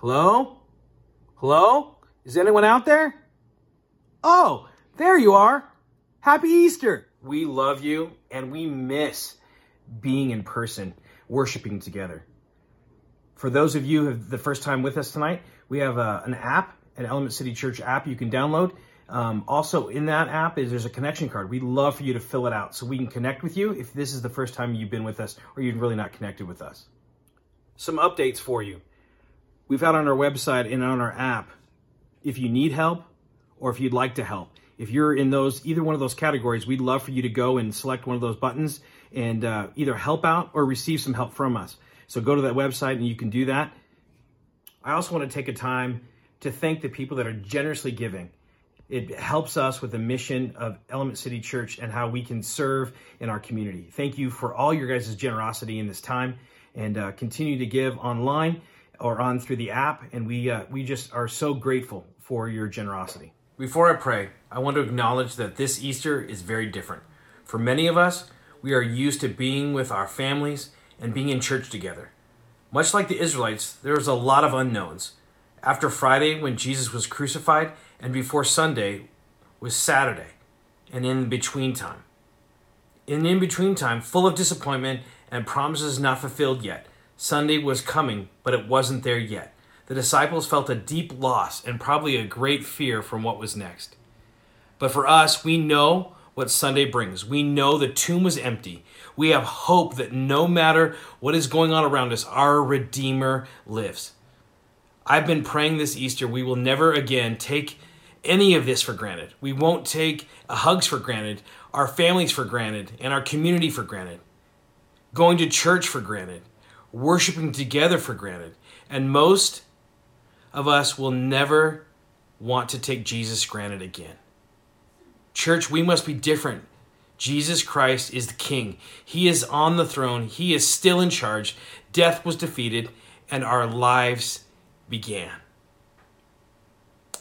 Hello? Hello? Is anyone out there? Oh, there you are. Happy Easter. We love you and we miss being in person, worshiping together. For those of you who have the first time with us tonight, we have uh, an app, an Element City Church app you can download. Um, also, in that app is there's a connection card. We'd love for you to fill it out so we can connect with you if this is the first time you've been with us or you've really not connected with us. Some updates for you. We've had on our website and on our app if you need help or if you'd like to help. If you're in those either one of those categories, we'd love for you to go and select one of those buttons and uh, either help out or receive some help from us. So go to that website and you can do that. I also want to take a time to thank the people that are generously giving. It helps us with the mission of Element City Church and how we can serve in our community. Thank you for all your guys' generosity in this time and uh, continue to give online or on through the app. And we, uh, we just are so grateful for your generosity. Before I pray, I want to acknowledge that this Easter is very different. For many of us, we are used to being with our families and being in church together. Much like the Israelites, there is a lot of unknowns. After Friday, when Jesus was crucified, and before Sunday was Saturday, and in between time. In in between time, full of disappointment and promises not fulfilled yet. Sunday was coming, but it wasn't there yet. The disciples felt a deep loss and probably a great fear from what was next. But for us, we know what Sunday brings. We know the tomb was empty. We have hope that no matter what is going on around us, our Redeemer lives. I've been praying this Easter we will never again take any of this for granted. We won't take hugs for granted, our families for granted, and our community for granted. Going to church for granted, worshiping together for granted. And most of us will never want to take Jesus granted again. Church, we must be different. Jesus Christ is the King. He is on the throne. He is still in charge. Death was defeated, and our lives began.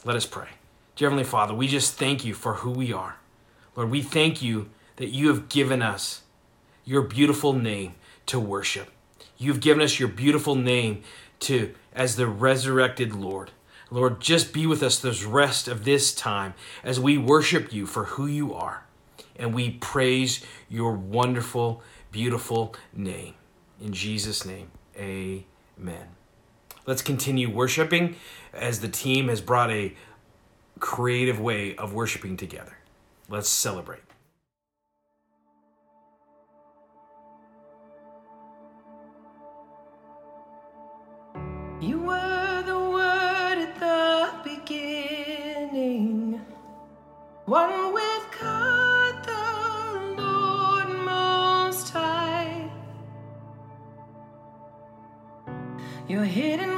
Let us pray. Dear Heavenly Father, we just thank you for who we are. Lord, we thank you that you have given us your beautiful name to worship. You've given us your beautiful name to as the resurrected Lord. Lord, just be with us this rest of this time as we worship you for who you are. And we praise your wonderful, beautiful name. In Jesus' name, amen. Let's continue worshiping as the team has brought a creative way of worshiping together. Let's celebrate. You were the word at the beginning, one with God the Lord Most High. Your hidden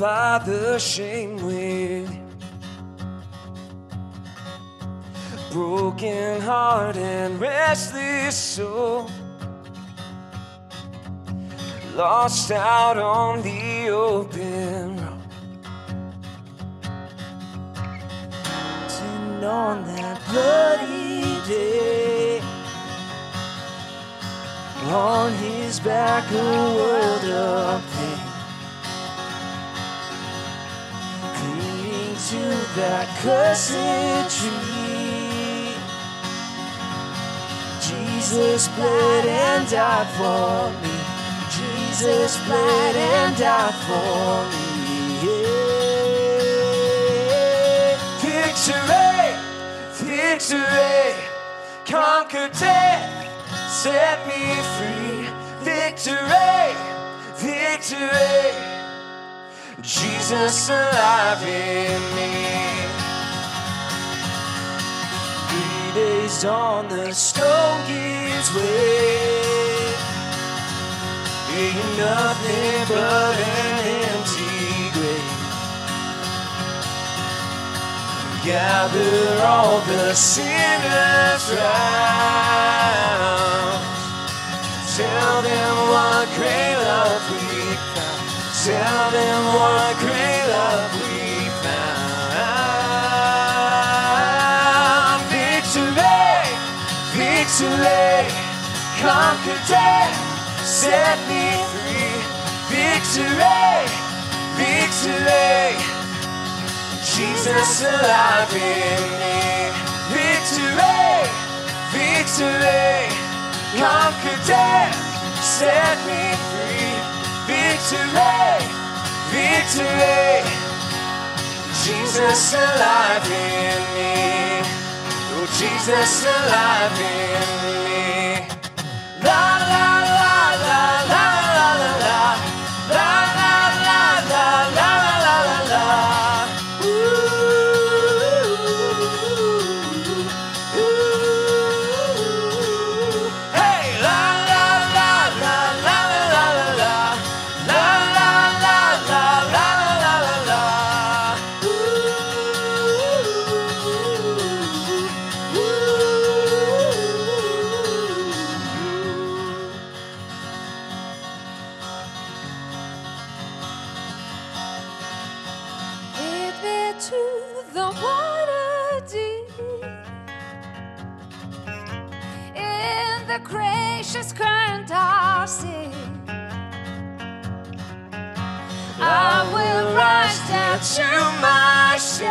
by the shame broken heart and restless soul, lost out on the open. And on that bloody day, on his back a world of that cursed tree. Jesus bled and died for me. Jesus bled and died for me. Yeah. Victory, victory, conquer death, set me free. Victory, victory, Jesus alive in me. Three days on the stone gives way. Ain't nothing but an empty grave. Gather all the sinners round. Tell them what great love we. Tell them what great love we found. Victory, victory, conquer death, set me free. Victory, victory. Jesus alive in me. Victory, victory, conquer death, set me free. Victory, victory, Jesus alive in me. Oh, Jesus alive in me. La la la to my shame.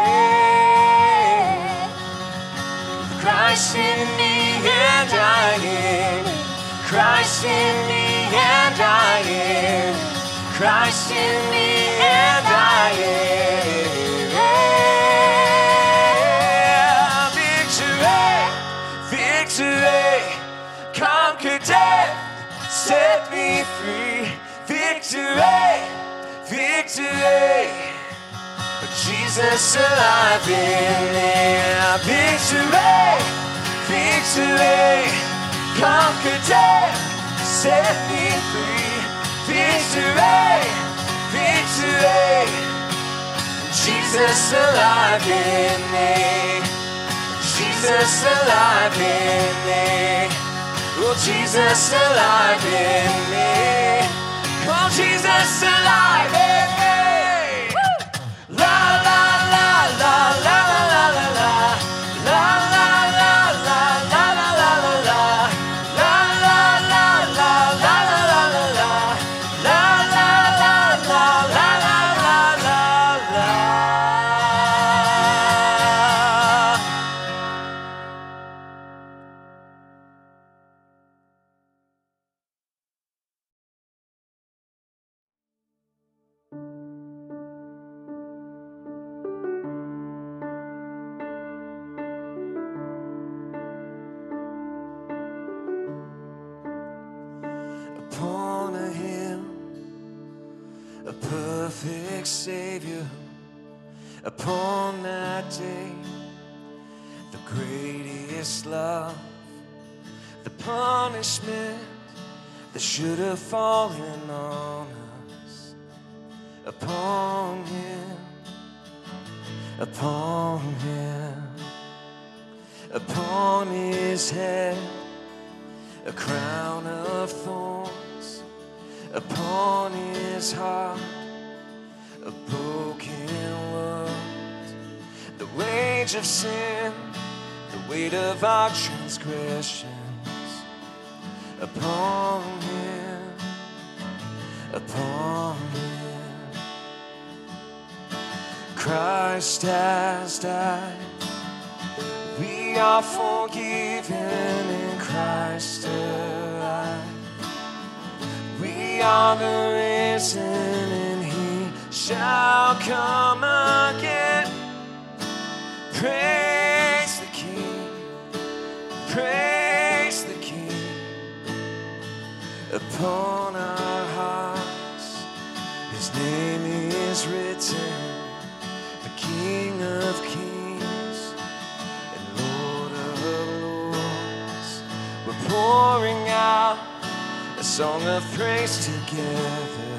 Christ in me and I in. Christ in me and I in. Christ in me and I in. Victory, victory, conquer death, set me free. Victory, victory. Jesus alive in me. Victory, victory, conquer death, set me free. Victory, victory, Jesus alive in me. Jesus alive in me. Oh, Jesus alive in me. Oh, Jesus alive in me. Savior upon that day. The greatest love, the punishment that should have fallen on us, upon Him, upon Him, upon His head, a crown of thorns, upon His heart a broken world. The wage of sin, the weight of our transgressions upon him, upon him. Christ has died. We are forgiven in Christ alive. We are the risen shall come again. Praise the King, praise the King upon our hearts. His name is written, the King of Kings and Lord of Lords. We're pouring out a song of praise together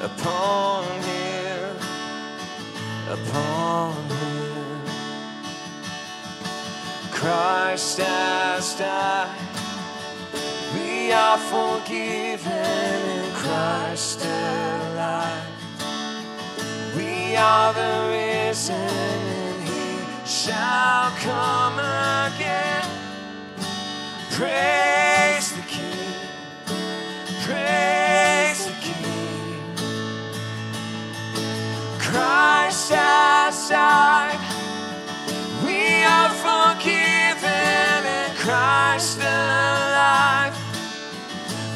upon him, upon him. Christ has died. We are forgiven in Christ alive. We are the risen and he shall come again. Praise the Christ has died. We are forgiven in Christ alive.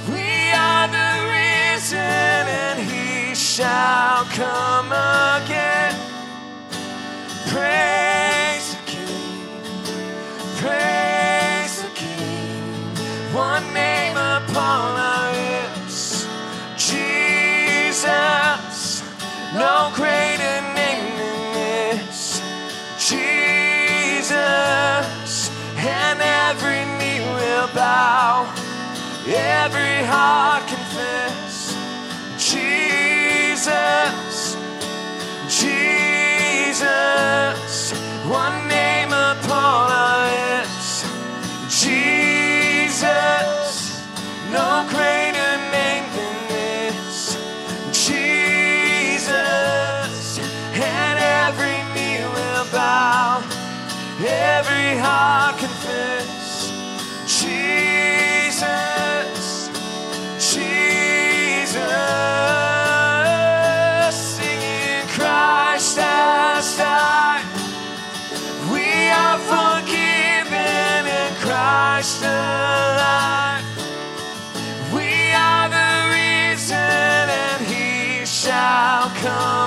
We are the risen and he shall come again. Praise the King. Praise the King. One name upon our lips. Jesus. No greater bow. Every heart confess. Jesus. Jesus. One name upon our come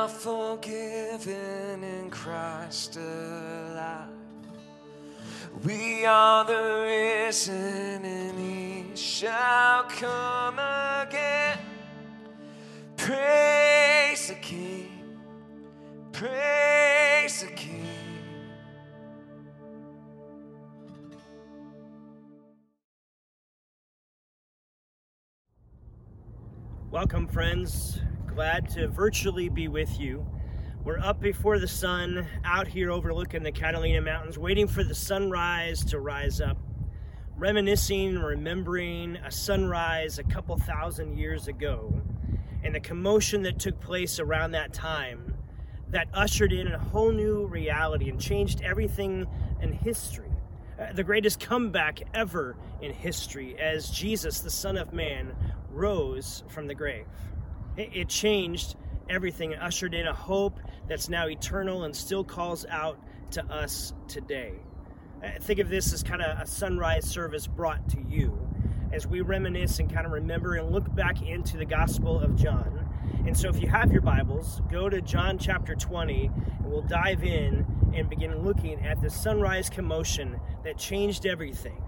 are forgiven in Christ alive. We are the risen, and He shall come again. Praise the King. Praise the King. Welcome, friends. Glad to virtually be with you. We're up before the sun, out here overlooking the Catalina Mountains, waiting for the sunrise to rise up. Reminiscing, remembering a sunrise a couple thousand years ago and the commotion that took place around that time that ushered in a whole new reality and changed everything in history. Uh, the greatest comeback ever in history as Jesus, the Son of Man, rose from the grave. It, changed everything, it ushered in a hope that's now eternal and still calls out to us today. Uh, think of this as kind of a sunrise service brought to you as we reminisce and kind of remember and look back into the Gospel of John. And so, if you have your Bibles, go to John chapter 20, and we'll dive in and begin looking at the sunrise commotion that changed everything.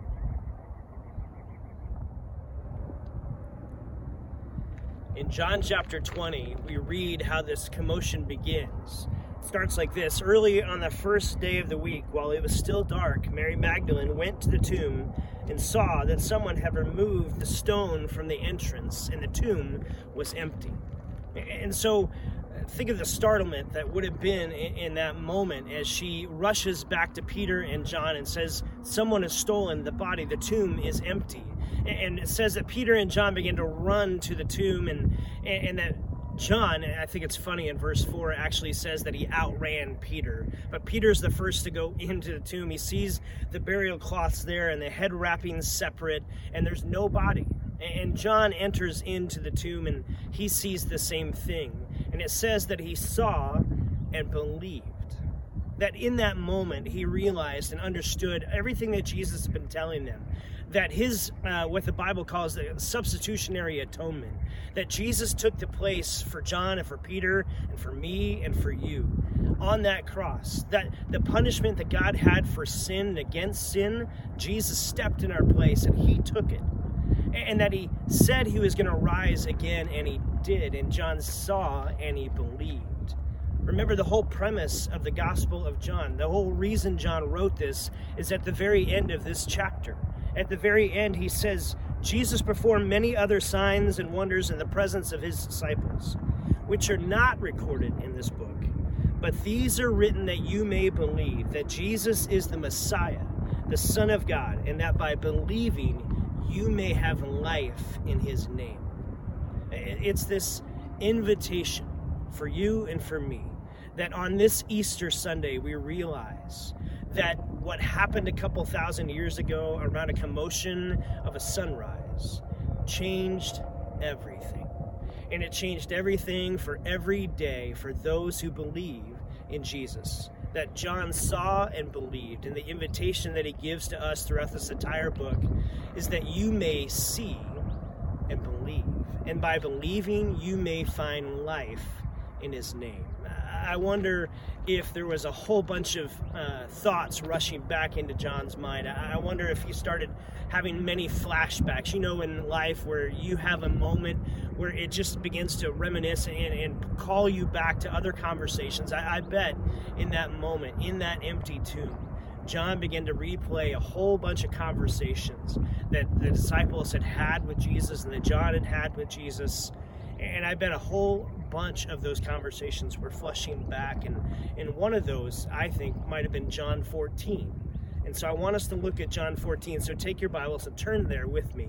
In John chapter 20, we read how this commotion begins. It starts like this Early on the first day of the week, while it was still dark, Mary Magdalene went to the tomb and saw that someone had removed the stone from the entrance, and the tomb was empty. And so, think of the startlement that would have been in, in, that moment as she rushes back to Peter and John and says, Someone has stolen the body, the tomb is empty. And it says that Peter and John begin to run to the tomb, and, and that John, I think it's funny in verse 4, actually says that he outran Peter. But Peter's the first to go into the tomb. He sees the burial cloths there and the head wrappings separate, and there's no body. And John enters into the tomb and he sees the same thing. And it says that he saw and believed. That in that moment he realized and understood everything that Jesus had been telling them. That his, uh, what the Bible calls the substitutionary atonement, that Jesus took the place for John and for Peter and for me and for you on that cross. That the punishment that God had for sin and against sin, Jesus stepped in our place and he took it and that he said he was going to rise again, and he did. And John saw and he believed. Remember, the whole premise of the Gospel of John, the whole reason John wrote this is at the very end of this chapter. At the very end, he says, Jesus performed many other signs and wonders in the presence of his disciples, which are not recorded in this book. But these are written that you may believe that Jesus is the Messiah, the Son of God, and that by believing you may have life in his name. It's this invitation for you and for me that on this Easter Sunday we realize that what happened a couple thousand years ago around a commotion of a sunrise changed everything. And it changed everything for every day for those who believe in Jesus that John saw and believed, and the invitation that he gives to us throughout this entire book is that you may see and believe. And by believing, you may find life in his name. I wonder if there was a whole bunch of uh, thoughts rushing back into John's mind. I wonder if he started having many flashbacks. You know, in life where you have a moment where it just begins to reminisce and, and call you back to other conversations. I, I bet in that moment, in that empty tomb, John began to replay a whole bunch of conversations that the disciples had had with Jesus and that John had had with Jesus. And I bet a whole bunch of those conversations were flushing back. And, and one of those, I think, might have been John 14. And so I want us to look at John 14. So take your Bibles and turn there with me.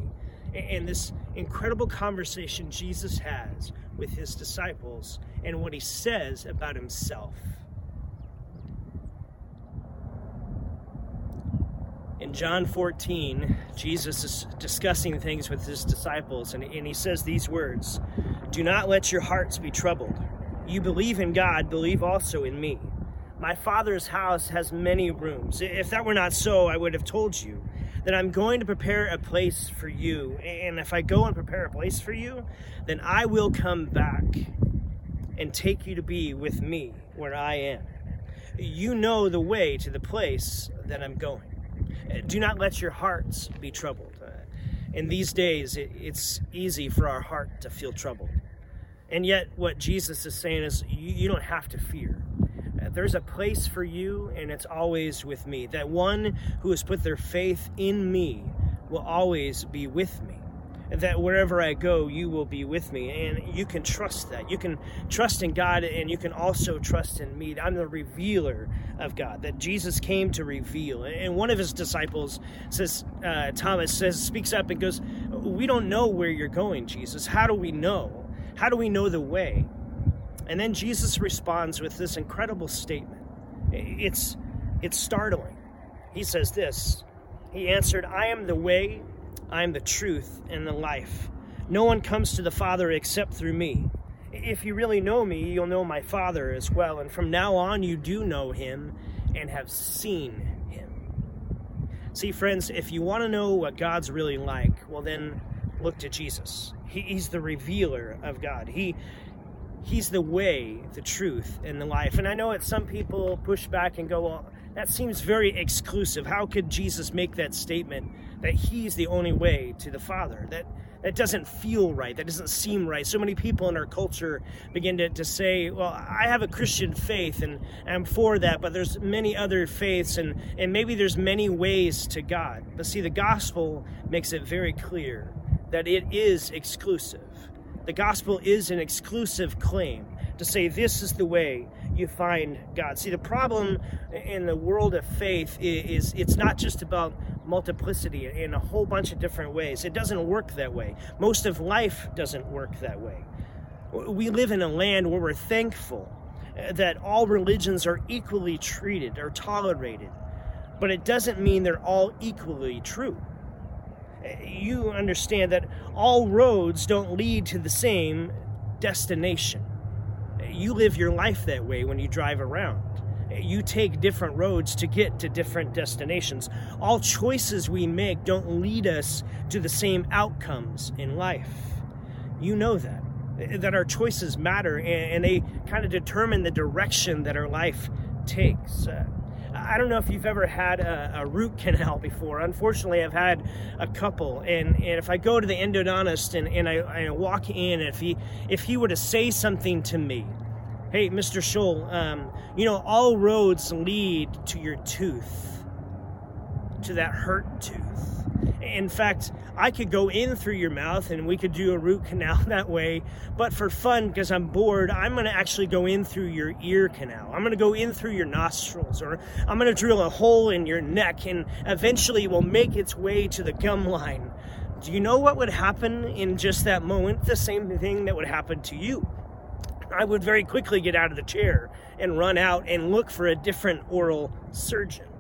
And this incredible conversation Jesus has with his disciples and what he says about himself. In John 14, Jesus is discussing things with his disciples, and, and he says these words Do not let your hearts be troubled. You believe in God, believe also in me. My Father's house has many rooms. If that were not so, I would have told you that I'm going to prepare a place for you. And if I go and prepare a place for you, then I will come back and take you to be with me where I am. You know the way to the place that I'm going. Do not let your hearts be troubled. Uh, in these days, it's easy for our heart to feel troubled. And yet, what Jesus is saying is, you don't have to fear. Uh, there's a place for you, and it's always with me. That one who has put their faith in me will always be with me that wherever I go, you will be with me. And you can trust that. You can trust in God and you can also trust in me. I'm the revealer of God, that Jesus came to reveal. And one of his disciples says, uh, Thomas says, speaks up and goes, We don't know where you're going, Jesus. How do we know? How do we know the way? And then Jesus responds with this incredible statement. It's, it's startling. He says this He answered, I am the way, I am the truth, and the life. No one comes to the Father except through me. If you really know me, you'll know my Father as well. And from now on, you do know him and have seen him. See, friends, if you want to know what God's really like, well, then look to Jesus. He, he's the revealer of God. He He's the way, the truth, and the life. And I know that some people push back and go, well, that seems very exclusive. How could Jesus make that statement that he's the only way to the Father? That that doesn't feel right. That doesn't seem right. So many people in our culture begin to, to say, well, I have a Christian faith and I'm for that, but there's many other faiths and, and maybe there's many ways to God. But see, the gospel makes it very clear that it is exclusive. The gospel is an exclusive claim to say this is the way you find God. See, the problem in the world of faith is, it's not just about multiplicity in a whole bunch of different ways. It doesn't work that way. Most of life doesn't work that way. We live in a land where we're thankful that all religions are equally treated or tolerated, but it doesn't mean they're all equally true you understand that all roads don't lead to the same destination. You live your life that way when you drive around. You take different roads to get to different destinations. All choices we make don't lead us to the same outcomes in life. You know that. That our choices matter and they kind of determine the direction that our life takes. Uh, I don't know if you've ever had a, a, root canal before. Unfortunately, I've had a couple, and, and if I go to the endodontist and, and I, I walk in, if he if he were to say something to me, hey, Mr. Scholl, um, you know, all roads lead to your tooth, to that hurt tooth. In fact, I could go in through your mouth and we could do a root canal that way. But for fun, because I'm bored, I'm going to actually go in through your ear canal. I'm going to go in through your nostrils, or I'm going to drill a hole in your neck, and eventually will make its way to the gum line. Do you know what would happen in just that moment? The same thing that would happen to you. I would very quickly get out of the chair and run out and look for a different oral surgeon.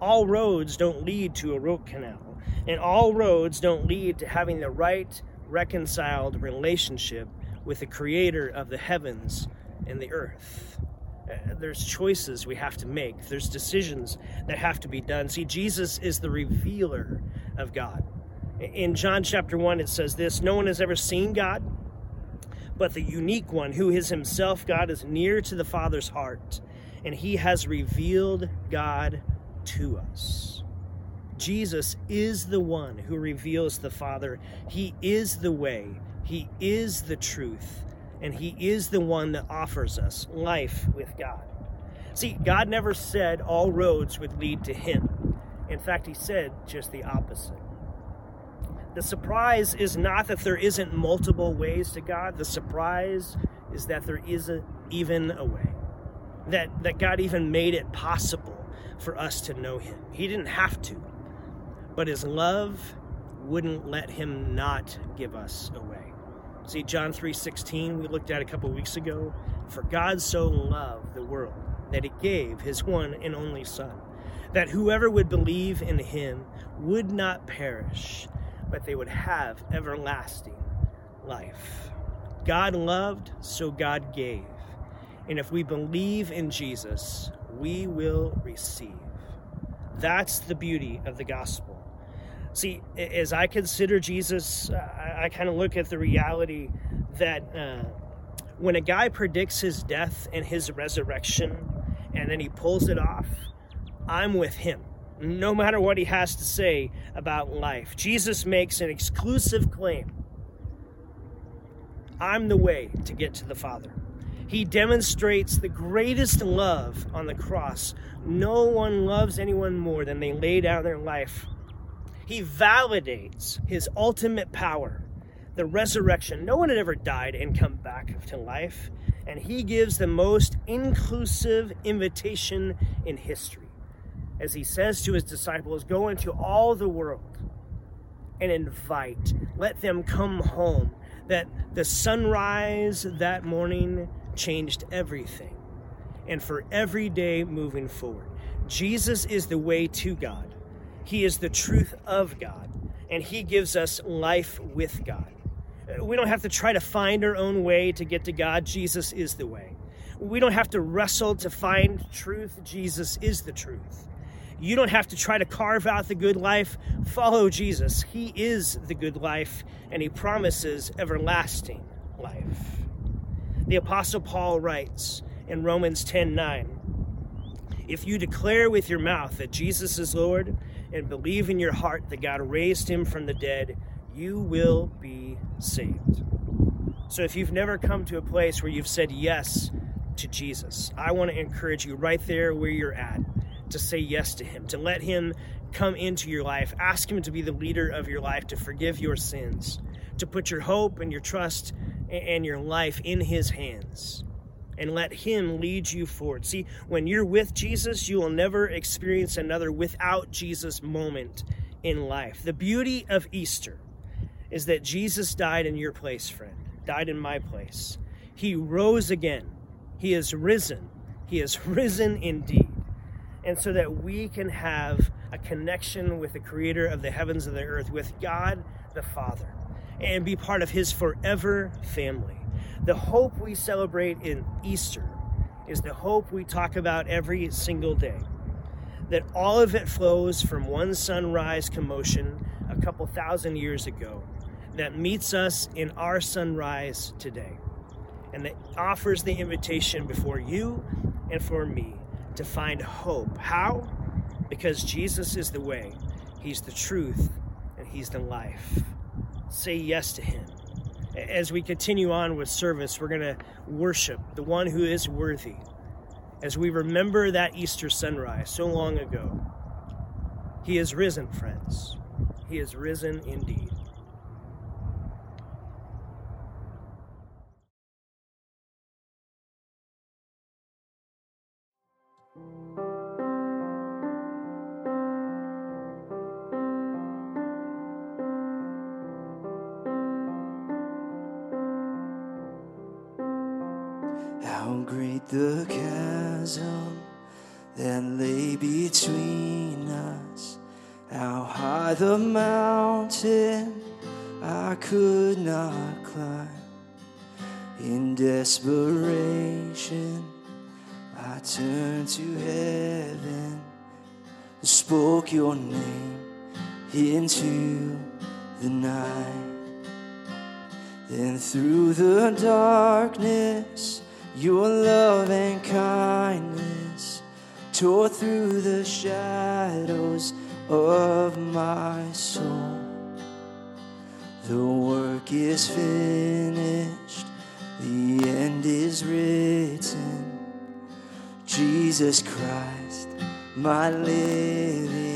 All roads don't lead to a root canal. And all roads don't lead to having the right, reconciled relationship with the creator of the heavens and the earth. Uh, there's choices we have to make, there's decisions that have to be done. See, Jesus is the revealer of God. In John chapter 1, it says this No one has ever seen God, but the unique one, who is himself God, is near to the Father's heart, and he has revealed God to us. Jesus is the one who reveals the Father. He is the way, He is the truth, and He is the one that offers us life with God. See, God never said all roads would lead to Him. In fact, He said just the opposite. The surprise is not that there isn't multiple ways to God, the surprise is that there isn't even a way. That, that God even made it possible for us to know Him. He didn't have to but his love wouldn't let him not give us away. See John 3:16 we looked at a couple weeks ago, for God so loved the world that he gave his one and only son, that whoever would believe in him would not perish, but they would have everlasting life. God loved, so God gave. And if we believe in Jesus, we will receive. That's the beauty of the gospel. See, as I consider Jesus, I, I kind of look at the reality that uh, when a guy predicts his death and his resurrection and then he pulls it off, I'm with him. No matter what he has to say about life, Jesus makes an exclusive claim I'm the way to get to the Father. He demonstrates the greatest love on the cross. No one loves anyone more than they lay down their life he validates his ultimate power, the resurrection. No one had ever died and come back to life. And he gives the most inclusive invitation in history. As he says to his disciples, Go into all the world and invite, let them come home. that the sunrise that morning changed everything. And for every day moving forward, Jesus is the way to God. He is the truth of God, and He gives us life with God. We don't have to try to find our own way to get to God. Jesus is the way. We don't have to wrestle to find truth. Jesus is the truth. You don't have to try to carve out the good life. Follow Jesus. He is the good life, and He promises everlasting life. The Apostle Paul writes in Romans 10 9, If you declare with your mouth that Jesus is Lord and believe in your heart that God raised him from the dead, you will be saved. So if you've never come to a place where you've said yes to Jesus, I want to encourage you right there where you're at to say yes to him, to let him come into your life. Ask him to be the leader of your life, to forgive your sins, to put your hope and your trust and your life in his hands and let Him lead you forward. See, when you're with Jesus, you will never experience another without Jesus moment in life. The beauty of Easter is that Jesus died in your place, friend, died in my place. He rose again. He is risen. He is risen indeed. And so that we can have a connection with the creator of the heavens and the earth, with God the Father, and be part of His forever family. The hope we celebrate in Easter is the hope we talk about every single day. That all of it flows from one sunrise commotion a couple thousand years ago that meets us in our sunrise today and that offers the invitation before you and for me to find hope. How? Because Jesus is the way, He's the truth, and He's the life. Say yes to Him as we continue on with service, we're going to worship the one who is worthy as we remember that Easter sunrise so long ago. He is risen, friends. He is risen indeed. I could not climb. In desperation, I turned to heaven, and spoke your name into the night. Then through the darkness, your love and kindness tore through the shadows of my soul. The work is finished, the end is written. Jesus Christ, my living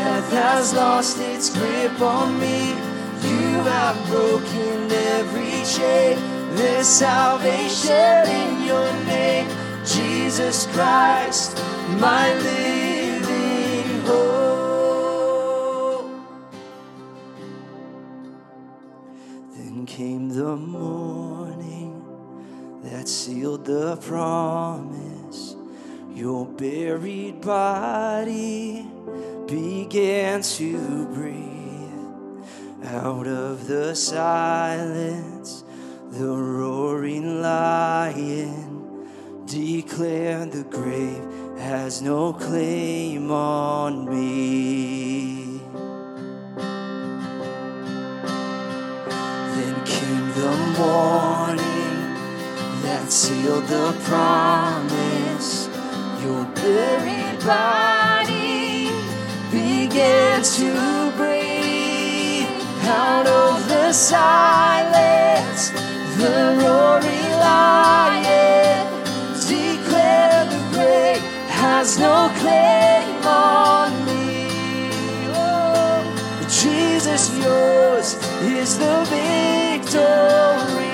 Has lost its grip on me. You have broken every chain. There's salvation in your name, Jesus Christ, my living hope. Then came the morning that sealed the promise. Your buried body began to breathe out of the silence. The roaring lion declared the grave has no claim on me. Then came the morning that sealed the promise. Your buried body began to breathe out of the silence. The roaring lion declared the grave has no claim on me. Oh, Jesus, yours is the victory.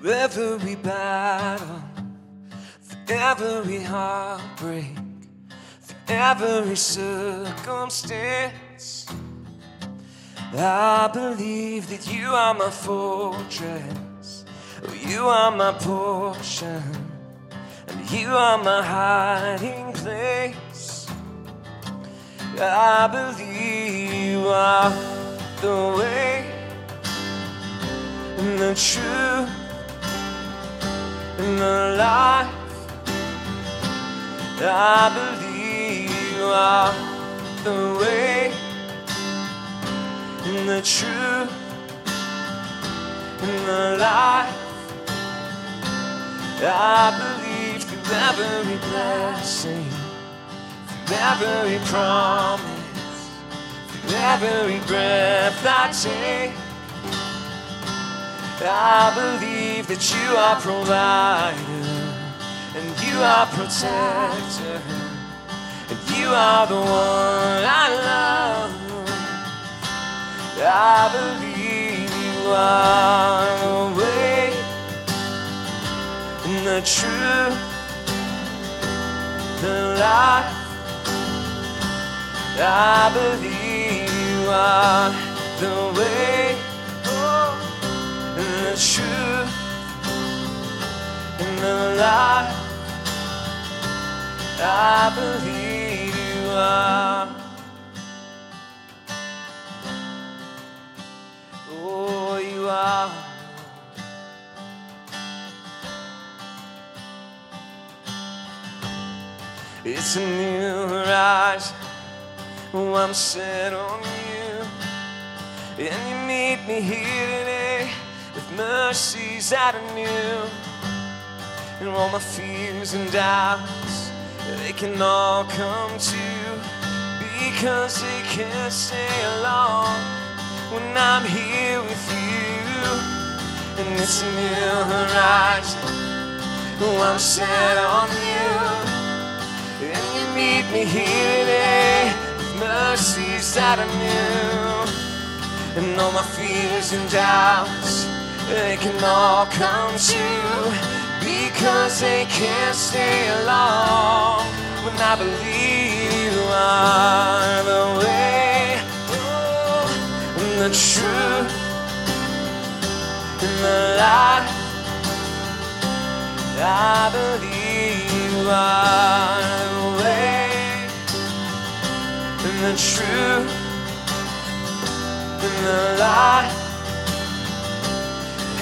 Through every battle, through every heartbreak, through every circumstance, I believe that you are my fortress, you are my portion, and you are my hiding place. I believe you are the way and the truth and the life. I believe you are the way and the truth and the life. I believe through every blessing, through every promise, through every breath I take. I believe that you are provider and you are protector and you are the one I love. I believe you are the way and the truth, the life. I believe you are the way the truth and the life. I believe you are. Oh, you are. It's a new horizon. Oh, I'm set on you. And you meet me here today with mercies that are new. And all my fears and doubts, they can all come true. Because they can't stay alone when I'm here with you. And it's a new horizon. Oh, I'm set on you. And you meet me here today with mercies that I knew. And all my fears and doubts, they can all come true because they can't stay along when I believe you are the way, and the truth, and the light. I believe you are the way, and the truth, and the light.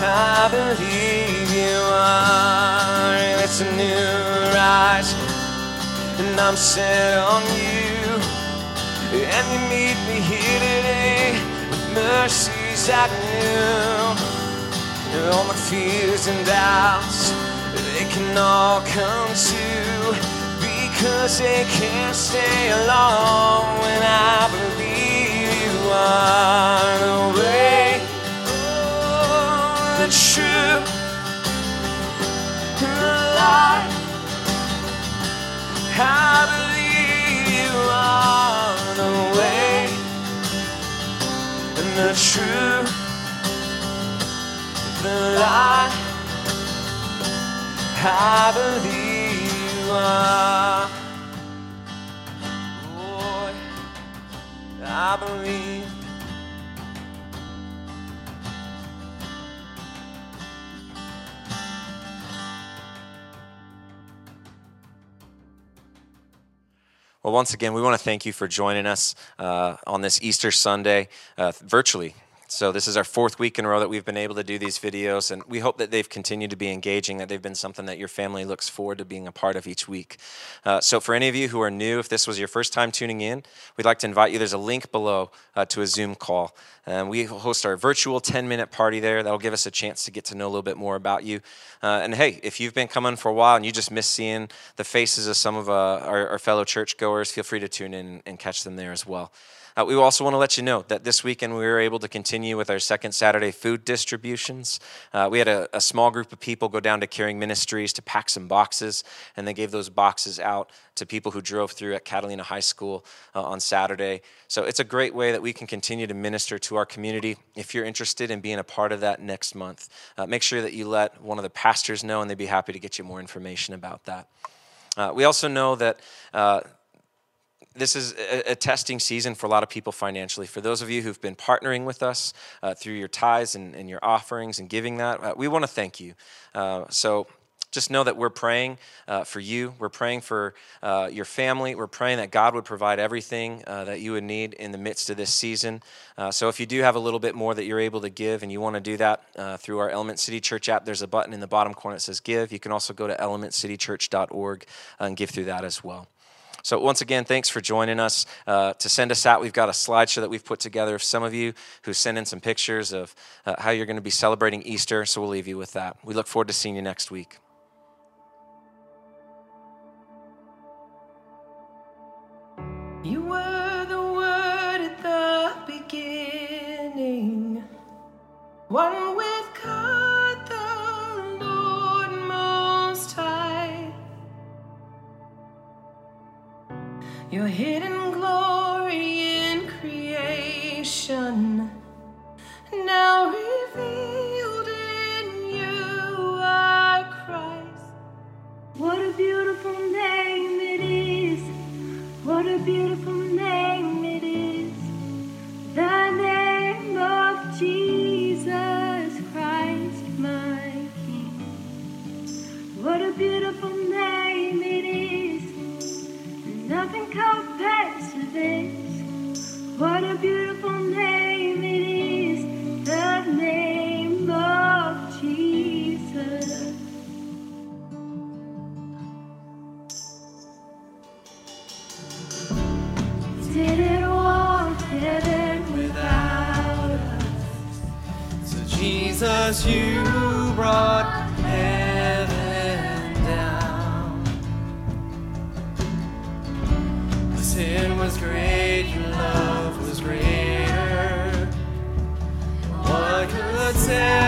I believe you are. And it's a new rise, and I'm set on you. And you meet me here today with mercies I knew. All my fears and doubts, they can all come true because they can't stay alone when I believe you are the way truth and the light. I believe you are the way and the truth, the light. I believe you are. Lord, I believe. Well, once again, we want to thank you for joining us uh, on this Easter Sunday uh, virtually. So, this is our fourth week in a row that we've been able to do these videos, and we hope that they've continued to be engaging, that they've been something that your family looks forward to being a part of each week. Uh, so, for any of you who are new, if this was your first time tuning in, we'd like to invite you. There's a link below uh, to a Zoom call. And we host our virtual 10 minute party there. That'll give us a chance to get to know a little bit more about you. Uh, and hey, if you've been coming for a while and you just miss seeing the faces of some of uh, our, our fellow churchgoers, feel free to tune in and catch them there as well. Uh, we also want to let you know that this weekend we were able to continue with our second Saturday food distributions. Uh, we had a, a, small group of people go down to Caring Ministries to pack some boxes, and they gave those boxes out to people who drove through at Catalina High School uh, on Saturday. So it's a great way that we can continue to minister to our community. If you're interested in being a part of that next month, uh, make sure that you let one of the pastors know, and they'd be happy to get you more information about that. Uh, we also know that uh, this is a, a, testing season for a lot of people financially. For those of you who've been partnering with us uh, through your tithes and, and, your offerings and giving that, uh, we want to thank you. Uh, so just know that we're praying uh, for you. We're praying for uh, your family. We're praying that God would provide everything uh, that you would need in the midst of this season. so if you do have a little bit more that you're able to give and you want to do that through our Element City Church app, there's a button in the bottom corner that says give. You can also go to elementcitychurch.org and give through that as well. So, once again, thanks for joining us. Uh, to send us out, we've got a slideshow that we've put together of some of you who sent in some pictures of uh, how you're going to be celebrating Easter. So, we'll leave you with that. We look forward to seeing you next week. You were the word at the beginning, one with Your hidden glory in creation, now revealed in you are Christ. What a beautiful name it is. What a beautiful name it is. The name of Jesus Christ, my King. What a beautiful name Us. So, Jesus, you brought What